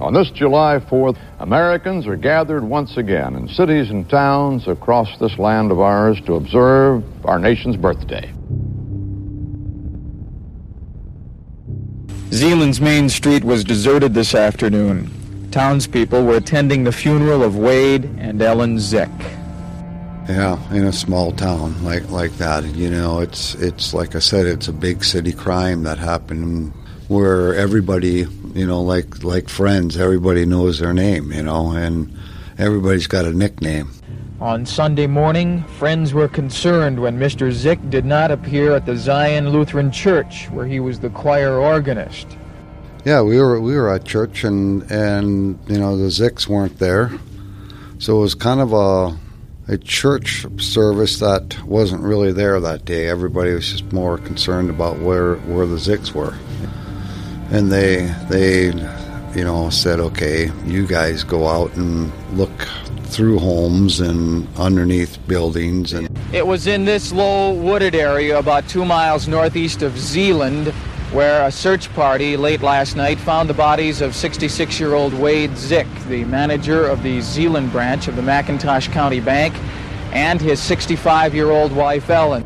On this July 4th, Americans are gathered once again in cities and towns across this land of ours to observe our nation's birthday. Zeeland's main street was deserted this afternoon. Townspeople were attending the funeral of Wade and Ellen Zick. Yeah, in a small town like like that, you know, it's it's like I said, it's a big city crime that happened where everybody, you know, like like friends, everybody knows their name, you know, and everybody's got a nickname. On Sunday morning, friends were concerned when Mr. Zick did not appear at the Zion Lutheran Church, where he was the choir organist. Yeah, we were we were at church, and and you know the Zicks weren't there, so it was kind of a a church service that wasn't really there that day. Everybody was just more concerned about where where the Zicks were, and they they you know said, okay, you guys go out and look through homes and underneath buildings and It was in this low wooded area about two miles northeast of Zeeland where a search party late last night found the bodies of 66 year old Wade Zick, the manager of the Zeeland branch of the McIntosh County Bank, and his 65 year old wife Ellen.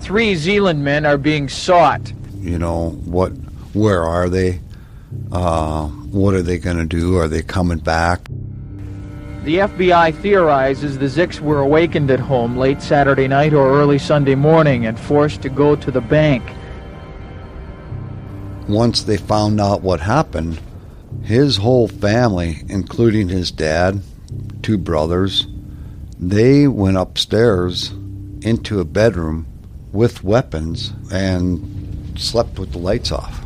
Three Zeeland men are being sought. you know what where are they? Uh, what are they going to do? Are they coming back? The FBI theorizes the Zicks were awakened at home late Saturday night or early Sunday morning and forced to go to the bank. once they found out what happened his whole family including his dad two brothers they went upstairs into a bedroom with weapons and slept with the lights off